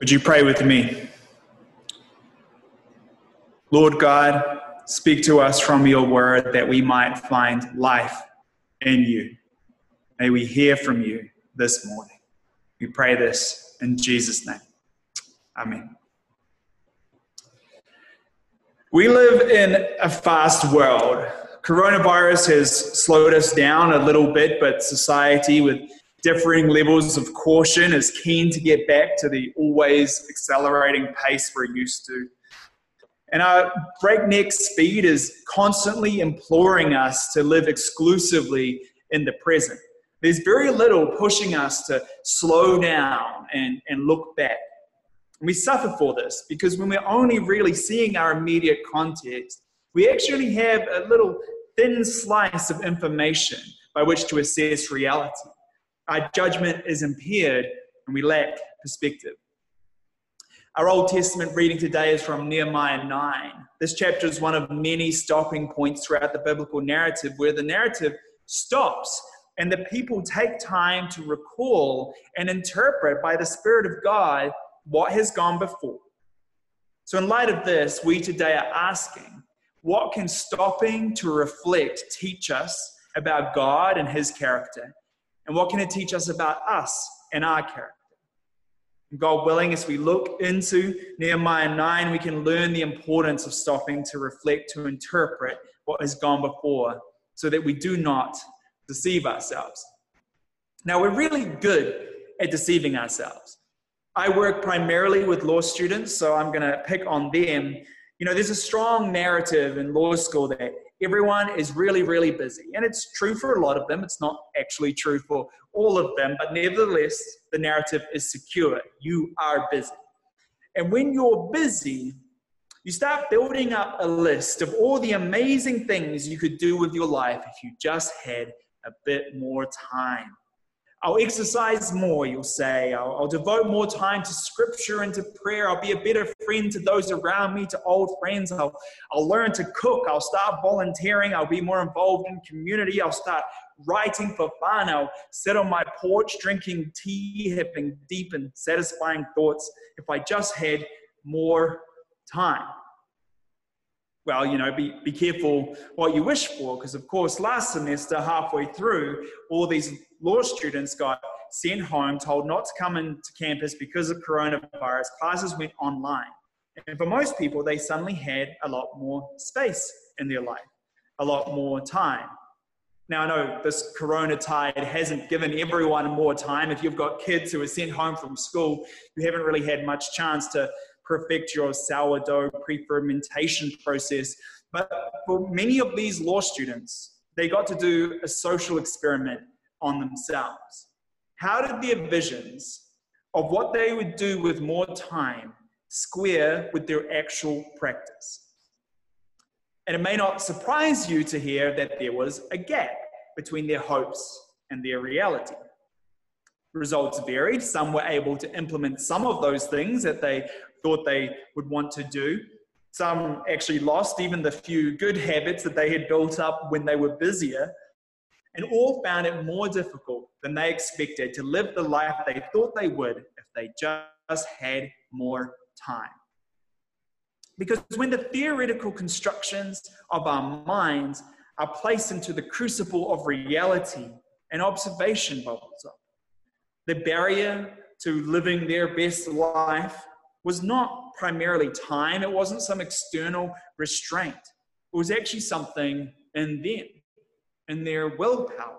Would you pray with me? Lord God, speak to us from your word that we might find life in you. May we hear from you this morning. We pray this in Jesus' name. Amen. We live in a fast world. Coronavirus has slowed us down a little bit, but society, with differing levels of caution, is keen to get back to the always accelerating pace we're used to. And our breakneck speed is constantly imploring us to live exclusively in the present. There's very little pushing us to slow down and, and look back. And we suffer for this because when we're only really seeing our immediate context, we actually have a little thin slice of information by which to assess reality. Our judgment is impaired and we lack perspective. Our Old Testament reading today is from Nehemiah 9. This chapter is one of many stopping points throughout the biblical narrative where the narrative stops and the people take time to recall and interpret by the Spirit of God what has gone before. So, in light of this, we today are asking what can stopping to reflect teach us about God and His character? And what can it teach us about us and our character? God willing, as we look into Nehemiah 9, we can learn the importance of stopping to reflect, to interpret what has gone before, so that we do not deceive ourselves. Now, we're really good at deceiving ourselves. I work primarily with law students, so I'm going to pick on them. You know, there's a strong narrative in law school that everyone is really, really busy. And it's true for a lot of them. It's not actually true for all of them, but nevertheless, the narrative is secure. You are busy. And when you're busy, you start building up a list of all the amazing things you could do with your life if you just had a bit more time. I'll exercise more, you'll say. I'll, I'll, devote more time to scripture and to prayer. I'll be a better friend to those around me, to old friends. I'll, I'll learn to cook. I'll start volunteering. I'll be more involved in community. I'll start writing for fun. I'll sit on my porch drinking tea, having deep and satisfying thoughts if I just had more time well, you know, be, be careful what you wish for, because of course, last semester, halfway through, all these law students got sent home, told not to come into campus because of coronavirus. Classes went online. And for most people, they suddenly had a lot more space in their life, a lot more time. Now, I know this corona tide hasn't given everyone more time. If you've got kids who are sent home from school, you haven't really had much chance to perfect your sourdough pre-fermentation process. But for many of these law students, they got to do a social experiment on themselves. How did their visions of what they would do with more time square with their actual practice? And it may not surprise you to hear that there was a gap between their hopes and their reality. Results varied. Some were able to implement some of those things that they thought they would want to do. Some actually lost even the few good habits that they had built up when they were busier, and all found it more difficult than they expected to live the life they thought they would if they just had more time. Because when the theoretical constructions of our minds are placed into the crucible of reality, and observation bubbles up. The barrier to living their best life was not primarily time, it wasn't some external restraint. It was actually something in them, in their willpower.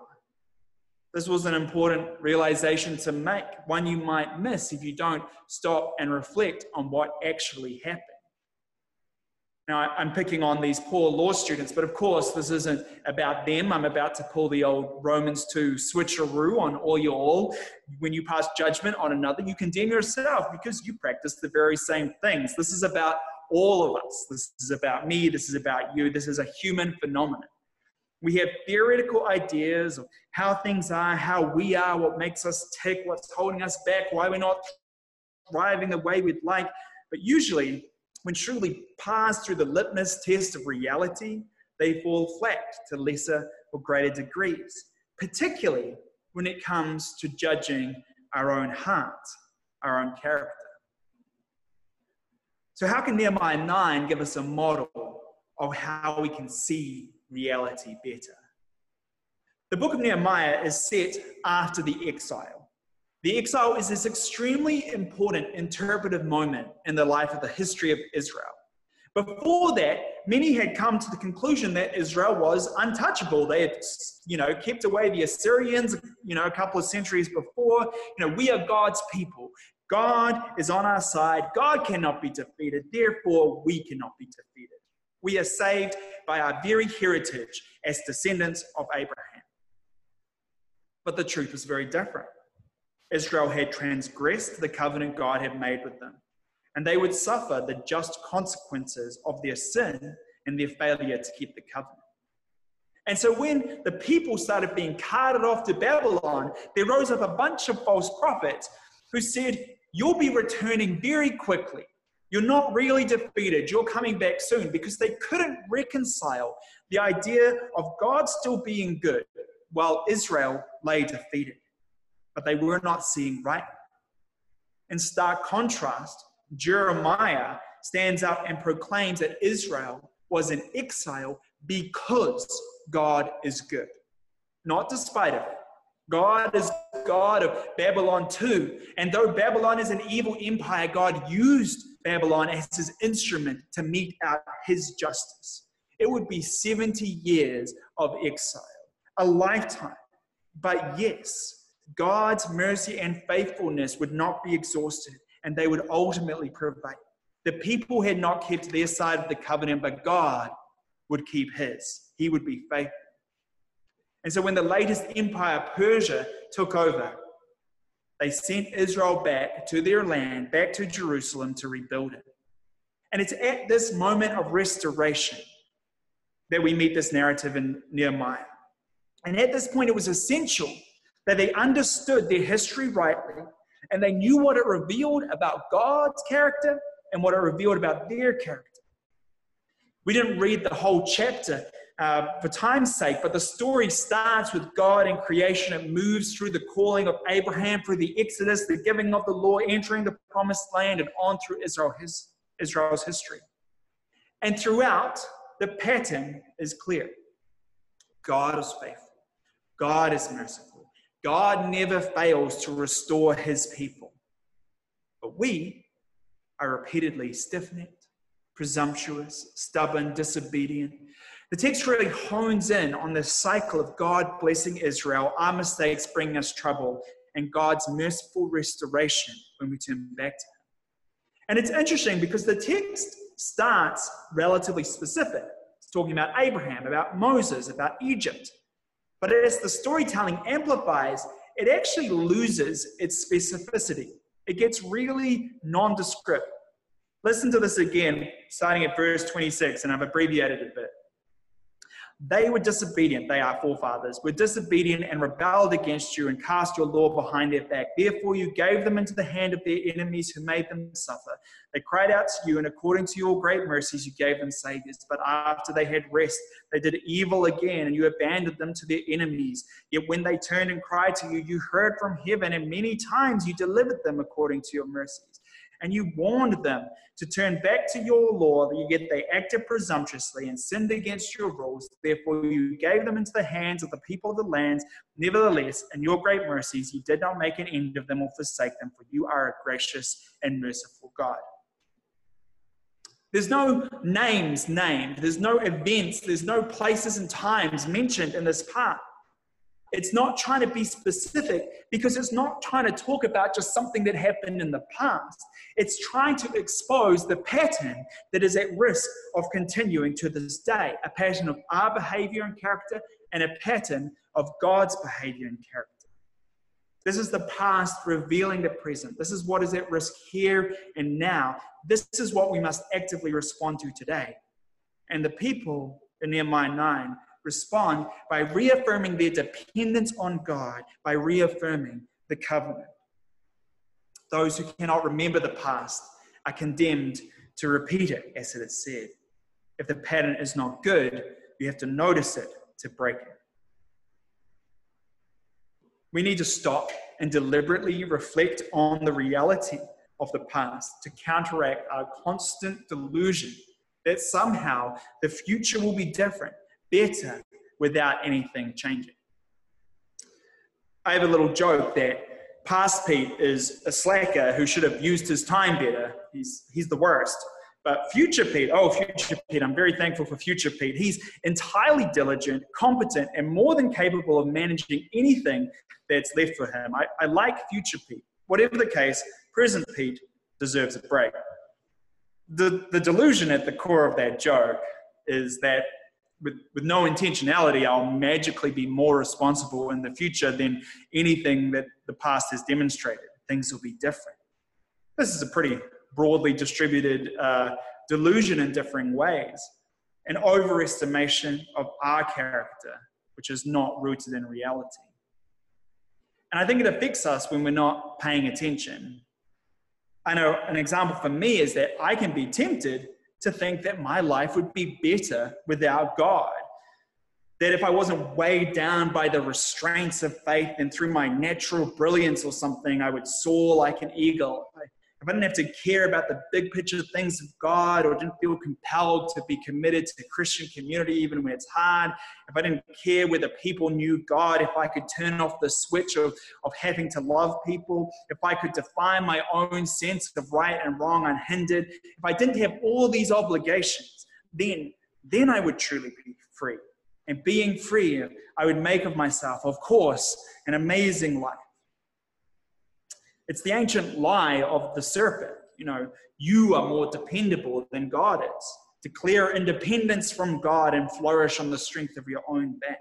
This was an important realization to make, one you might miss if you don't stop and reflect on what actually happened. Now, I'm picking on these poor law students, but of course, this isn't about them. I'm about to pull the old Romans 2 switcheroo on all you all. When you pass judgment on another, you condemn yourself because you practice the very same things. This is about all of us. This is about me. This is about you. This is a human phenomenon. We have theoretical ideas of how things are, how we are, what makes us tick, what's holding us back, why we're not thriving the way we'd like. But usually, when truly passed through the litmus test of reality, they fall flat to lesser or greater degrees, particularly when it comes to judging our own heart, our own character. So, how can Nehemiah 9 give us a model of how we can see reality better? The book of Nehemiah is set after the exile. The exile is this extremely important interpretive moment in the life of the history of Israel. Before that, many had come to the conclusion that Israel was untouchable. They had, you know, kept away the Assyrians, you know, a couple of centuries before. You know, we are God's people. God is on our side. God cannot be defeated. Therefore, we cannot be defeated. We are saved by our very heritage as descendants of Abraham. But the truth was very different. Israel had transgressed the covenant God had made with them, and they would suffer the just consequences of their sin and their failure to keep the covenant. And so when the people started being carted off to Babylon, there rose up a bunch of false prophets who said, You'll be returning very quickly. You're not really defeated. You're coming back soon because they couldn't reconcile the idea of God still being good while Israel lay defeated. But they were not seeing right. In stark contrast, Jeremiah stands up and proclaims that Israel was in exile because God is good, not despite of it. God is God of Babylon too. And though Babylon is an evil empire, God used Babylon as his instrument to mete out his justice. It would be 70 years of exile, a lifetime. But yes, God's mercy and faithfulness would not be exhausted, and they would ultimately prevail. The people had not kept their side of the covenant, but God would keep his. He would be faithful. And so when the latest empire, Persia, took over, they sent Israel back to their land, back to Jerusalem to rebuild it. And it's at this moment of restoration that we meet this narrative in Nehemiah. And at this point, it was essential that they understood their history rightly and they knew what it revealed about God's character and what it revealed about their character. We didn't read the whole chapter uh, for time's sake, but the story starts with God and creation. It moves through the calling of Abraham, through the Exodus, the giving of the law, entering the promised land, and on through Israel, his, Israel's history. And throughout, the pattern is clear God is faithful, God is merciful, God never fails to restore his people. But we are repeatedly stiff necked presumptuous, stubborn, disobedient. The text really hones in on the cycle of God blessing Israel, our mistakes bringing us trouble, and God's merciful restoration when we turn back to Him. And it's interesting because the text starts relatively specific. It's talking about Abraham, about Moses, about Egypt. But as the storytelling amplifies, it actually loses its specificity. It gets really nondescript. Listen to this again, starting at verse 26, and I've abbreviated it a bit. They were disobedient, they are forefathers, were disobedient and rebelled against you and cast your law behind their back. Therefore, you gave them into the hand of their enemies who made them suffer. They cried out to you, and according to your great mercies, you gave them saviors. But after they had rest, they did evil again, and you abandoned them to their enemies. Yet when they turned and cried to you, you heard from heaven, and many times you delivered them according to your mercies and you warned them to turn back to your law, yet they acted presumptuously and sinned against your rules. Therefore, you gave them into the hands of the people of the lands. Nevertheless, in your great mercies, you did not make an end of them or forsake them, for you are a gracious and merciful God. There's no names named, there's no events, there's no places and times mentioned in this part. It's not trying to be specific because it's not trying to talk about just something that happened in the past. It's trying to expose the pattern that is at risk of continuing to this day a pattern of our behavior and character and a pattern of God's behavior and character. This is the past revealing the present. This is what is at risk here and now. This is what we must actively respond to today. And the people in Nehemiah 9 respond by reaffirming their dependence on God, by reaffirming the covenant. Those who cannot remember the past are condemned to repeat it, as it is said. If the pattern is not good, you have to notice it to break it. We need to stop and deliberately reflect on the reality of the past to counteract our constant delusion that somehow the future will be different, better, without anything changing. I have a little joke that past Pete is a slacker who should have used his time better. He's, he's the worst. But future Pete, oh, future Pete, I'm very thankful for future Pete. He's entirely diligent, competent, and more than capable of managing anything that's left for him. I, I like future Pete. Whatever the case, present Pete deserves a break. The, the delusion at the core of that joke is that with, with no intentionality, I'll magically be more responsible in the future than anything that the past has demonstrated. Things will be different. This is a pretty broadly distributed uh, delusion in differing ways, an overestimation of our character, which is not rooted in reality. And I think it affects us when we're not paying attention. I know an example for me is that I can be tempted to think that my life would be better without God. That if I wasn't weighed down by the restraints of faith and through my natural brilliance or something, I would soar like an eagle if I didn't have to care about the big picture things of God or didn't feel compelled to be committed to the Christian community even when it's hard, if I didn't care whether people knew God, if I could turn off the switch of, of having to love people, if I could define my own sense of right and wrong unhindered, if I didn't have all these obligations, then, then I would truly be free. And being free, I would make of myself, of course, an amazing life. It's the ancient lie of the serpent. You know, you are more dependable than God is. Declare independence from God and flourish on the strength of your own back.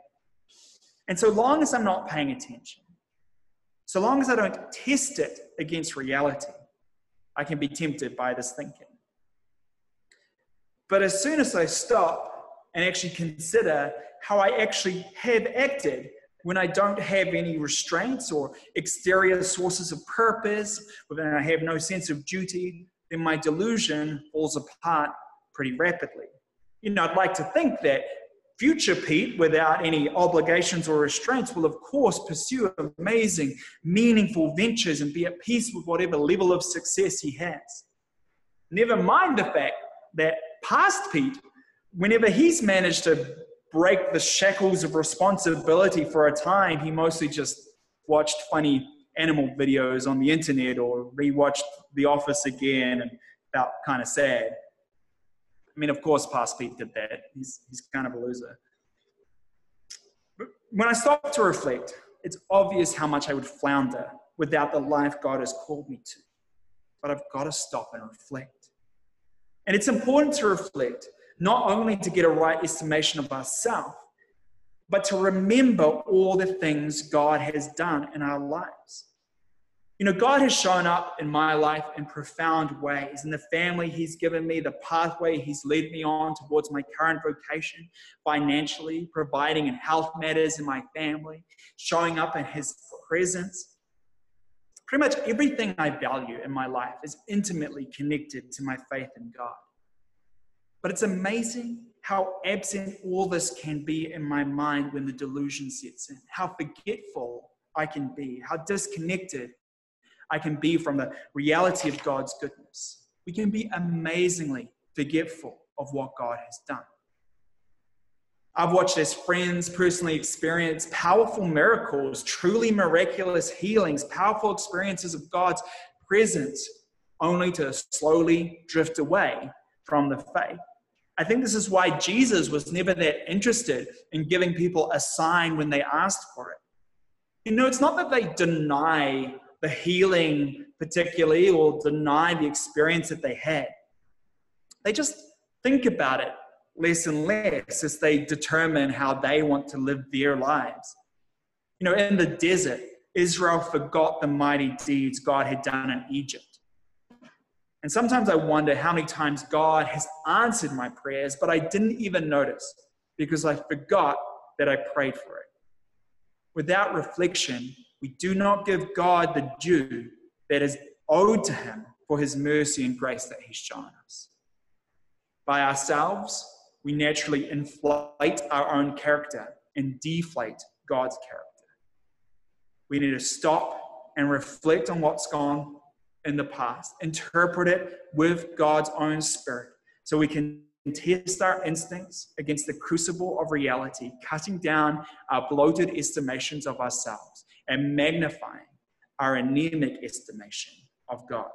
And so long as I'm not paying attention, so long as I don't test it against reality, I can be tempted by this thinking. But as soon as I stop and actually consider how I actually have acted when I don't have any restraints or exterior sources of purpose, when I have no sense of duty, then my delusion falls apart pretty rapidly. You know, I'd like to think that future Pete, without any obligations or restraints, will of course pursue amazing, meaningful ventures and be at peace with whatever level of success he has. Never mind the fact that past Pete, whenever he's managed to break the shackles of responsibility for a time, he mostly just watched funny animal videos on the internet or rewatched The Office again and felt kind of sad. I mean, of course, past Pete did that. He's, he's kind of a loser. But when I stop to reflect, it's obvious how much I would flounder without the life God has called me to. But I've got to stop and reflect. And it's important to reflect not only to get a right estimation of ourselves, but to remember all the things God has done in our lives. You know, God has shown up in my life in profound ways. In the family He's given me, the pathway He's led me on towards my current vocation, financially, providing in health matters in my family, showing up in His presence. Pretty much everything I value in my life is intimately connected to my faith in God. But it's amazing how absent all this can be in my mind when the delusion sets in, how forgetful I can be, how disconnected I can be from the reality of God's goodness. We can be amazingly forgetful of what God has done. I've watched as friends personally experience powerful miracles, truly miraculous healings, powerful experiences of God's presence, only to slowly drift away from the faith. I think this is why Jesus was never that interested in giving people a sign when they asked for it. You know, it's not that they deny the healing, particularly, or deny the experience that they had. They just think about it less and less as they determine how they want to live their lives. You know, in the desert, Israel forgot the mighty deeds God had done in Egypt. And sometimes I wonder how many times God has answered my prayers, but I didn't even notice because I forgot that I prayed for it. Without reflection, we do not give God the due that is owed to him for his mercy and grace that he's shown us. By ourselves, we naturally inflate our own character and deflate God's character. We need to stop and reflect on what's gone in the past, interpret it with God's own spirit so we can test our instincts against the crucible of reality, cutting down our bloated estimations of ourselves and magnifying our anemic estimation of God.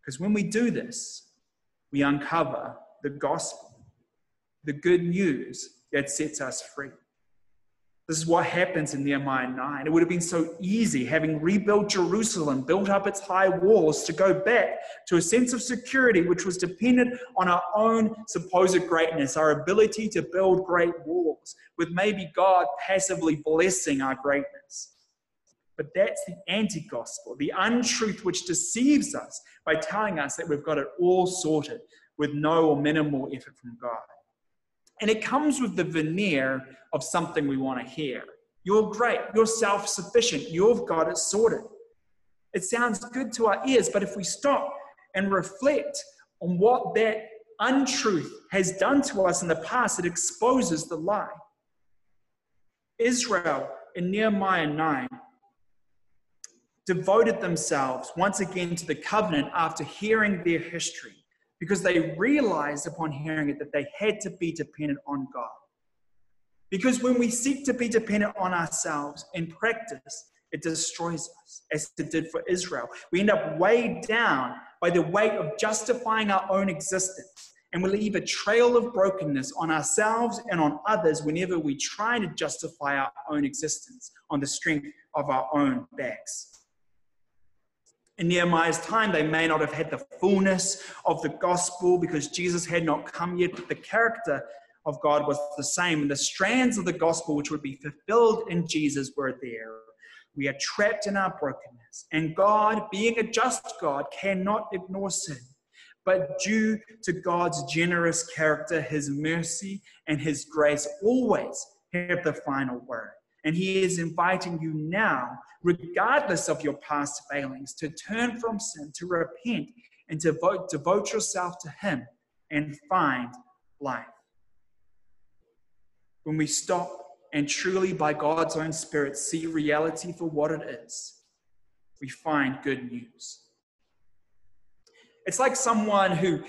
Because when we do this, we uncover the gospel, the good news that sets us free. This is what happens in Nehemiah 9. It would have been so easy, having rebuilt Jerusalem, built up its high walls, to go back to a sense of security which was dependent on our own supposed greatness, our ability to build great walls, with maybe God passively blessing our greatness. But that's the anti gospel, the untruth which deceives us by telling us that we've got it all sorted with no or minimal effort from God. And it comes with the veneer of something we want to hear. You're great. You're self sufficient. You've got it sorted. It sounds good to our ears, but if we stop and reflect on what that untruth has done to us in the past, it exposes the lie. Israel in Nehemiah 9 devoted themselves once again to the covenant after hearing their history because they realized upon hearing it that they had to be dependent on God. Because when we seek to be dependent on ourselves in practice, it destroys us, as it did for Israel. We end up weighed down by the weight of justifying our own existence, and we leave a trail of brokenness on ourselves and on others whenever we try to justify our own existence on the strength of our own backs. In Nehemiah's time, they may not have had the fullness of the gospel because Jesus had not come yet, but the character of God was the same. And the strands of the gospel, which would be fulfilled in Jesus, were there. We are trapped in our brokenness. And God, being a just God, cannot ignore sin. But due to God's generous character, his mercy and his grace always have the final word. And he is inviting you now, regardless of your past failings, to turn from sin, to repent, and to devote, devote yourself to him and find life. When we stop and truly, by God's own Spirit, see reality for what it is, we find good news. It's like someone who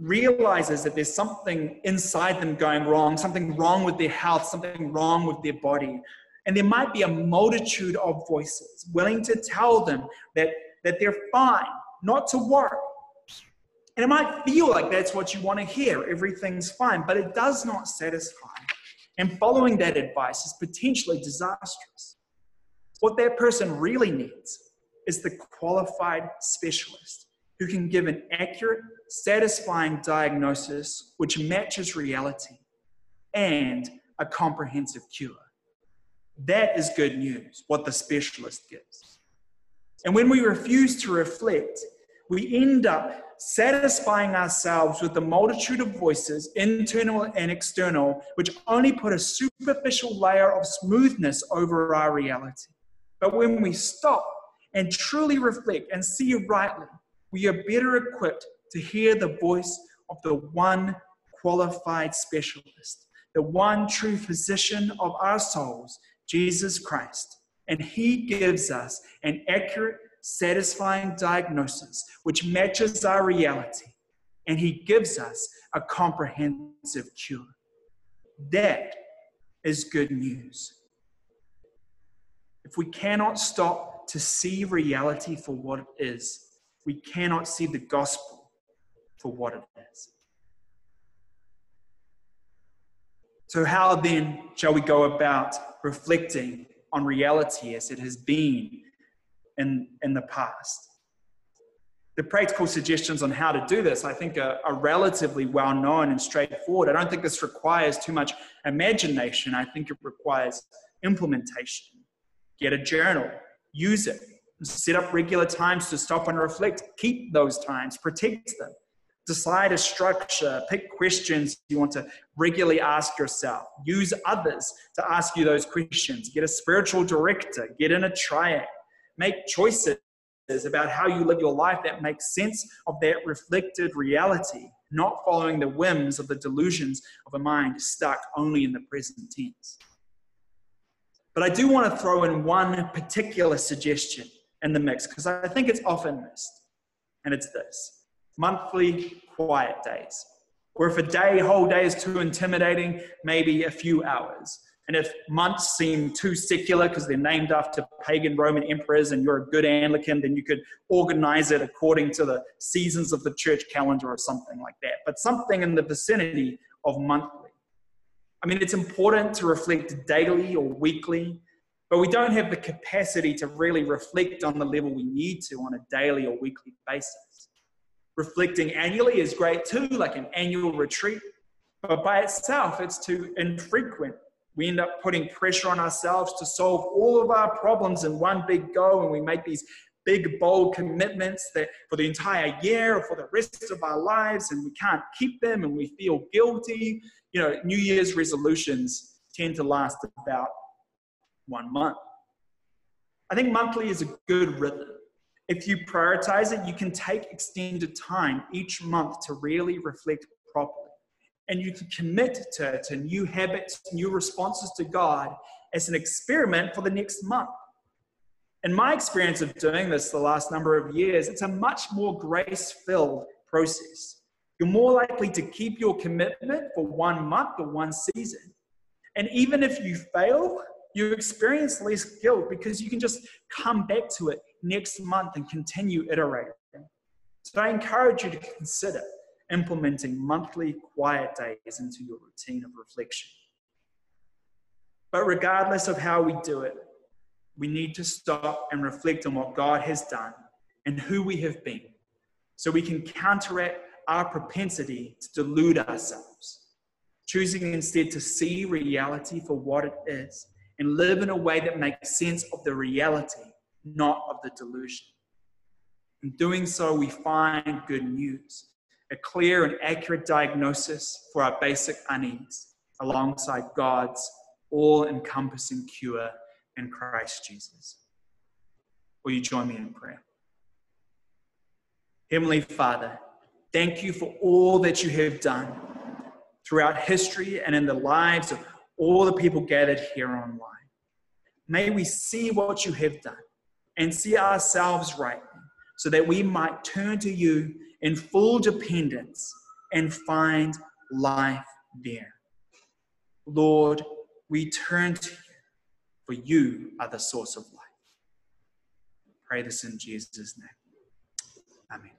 realizes that there's something inside them going wrong, something wrong with their health, something wrong with their body. And there might be a multitude of voices willing to tell them that, that they're fine, not to worry. And it might feel like that's what you want to hear everything's fine, but it does not satisfy. And following that advice is potentially disastrous. What that person really needs is the qualified specialist who can give an accurate satisfying diagnosis which matches reality and a comprehensive cure. That is good news, what the specialist gives. And when we refuse to reflect, we end up satisfying ourselves with the multitude of voices, internal and external, which only put a superficial layer of smoothness over our reality. But when we stop and truly reflect and see rightly, we are better equipped to hear the voice of the one qualified specialist, the one true physician of our souls, Jesus Christ. And he gives us an accurate, satisfying diagnosis which matches our reality. And he gives us a comprehensive cure. That is good news. If we cannot stop to see reality for what it is, we cannot see the gospel for what it is. So, how then shall we go about reflecting on reality as it has been in, in the past? The practical suggestions on how to do this, I think, are, are relatively well known and straightforward. I don't think this requires too much imagination. I think it requires implementation. Get a journal, use it, set up regular times to stop and reflect, keep those times, protect them. Decide a structure, pick questions you want to regularly ask yourself, use others to ask you those questions, get a spiritual director, get in a triad, make choices about how you live your life that make sense of that reflected reality, not following the whims of the delusions of a mind stuck only in the present tense. But I do want to throw in one particular suggestion in the mix because I think it's often missed. And it's this monthly quiet days. Or if a day, whole day is too intimidating, maybe a few hours. And if months seem too secular because they're named after pagan Roman emperors and you're a good Anglican, then you could organize it according to the seasons of the church calendar or something like that. But something in the vicinity of monthly. I mean, it's important to reflect daily or weekly, but we don't have the capacity to really reflect on the level we need to on a daily or weekly basis. Reflecting annually is great too, like an annual retreat, but by itself, it's too infrequent. We end up putting pressure on ourselves to solve all of our problems in one big go, and we make these big, bold commitments that for the entire year or for the rest of our lives, and we can't keep them, and we feel guilty. You know, New Year's resolutions tend to last about one month. I think monthly is a good rhythm. If you prioritize it, you can take extended time each month to really reflect properly. And you can commit to, to new habits, new responses to God as an experiment for the next month. In my experience of doing this the last number of years, it's a much more grace filled process. You're more likely to keep your commitment for one month or one season. And even if you fail, you experience less guilt because you can just come back to it next month and continue iterating. So I encourage you to consider implementing monthly quiet days into your routine of reflection. But regardless of how we do it, we need to stop and reflect on what God has done and who we have been so we can counteract our propensity to delude ourselves, choosing instead to see reality for what it is and live in a way that makes sense of the reality, not of the delusion. In doing so, we find good news, a clear and accurate diagnosis for our basic unease, alongside God's all encompassing cure in Christ Jesus. Will you join me in prayer? Heavenly Father, thank you for all that you have done throughout history and in the lives of all the people gathered here online. May we see what you have done and see ourselves rightly so that we might turn to you in full dependence and find life there. Lord, we turn to you, for you are the source of life. Pray this in Jesus' name. Amen.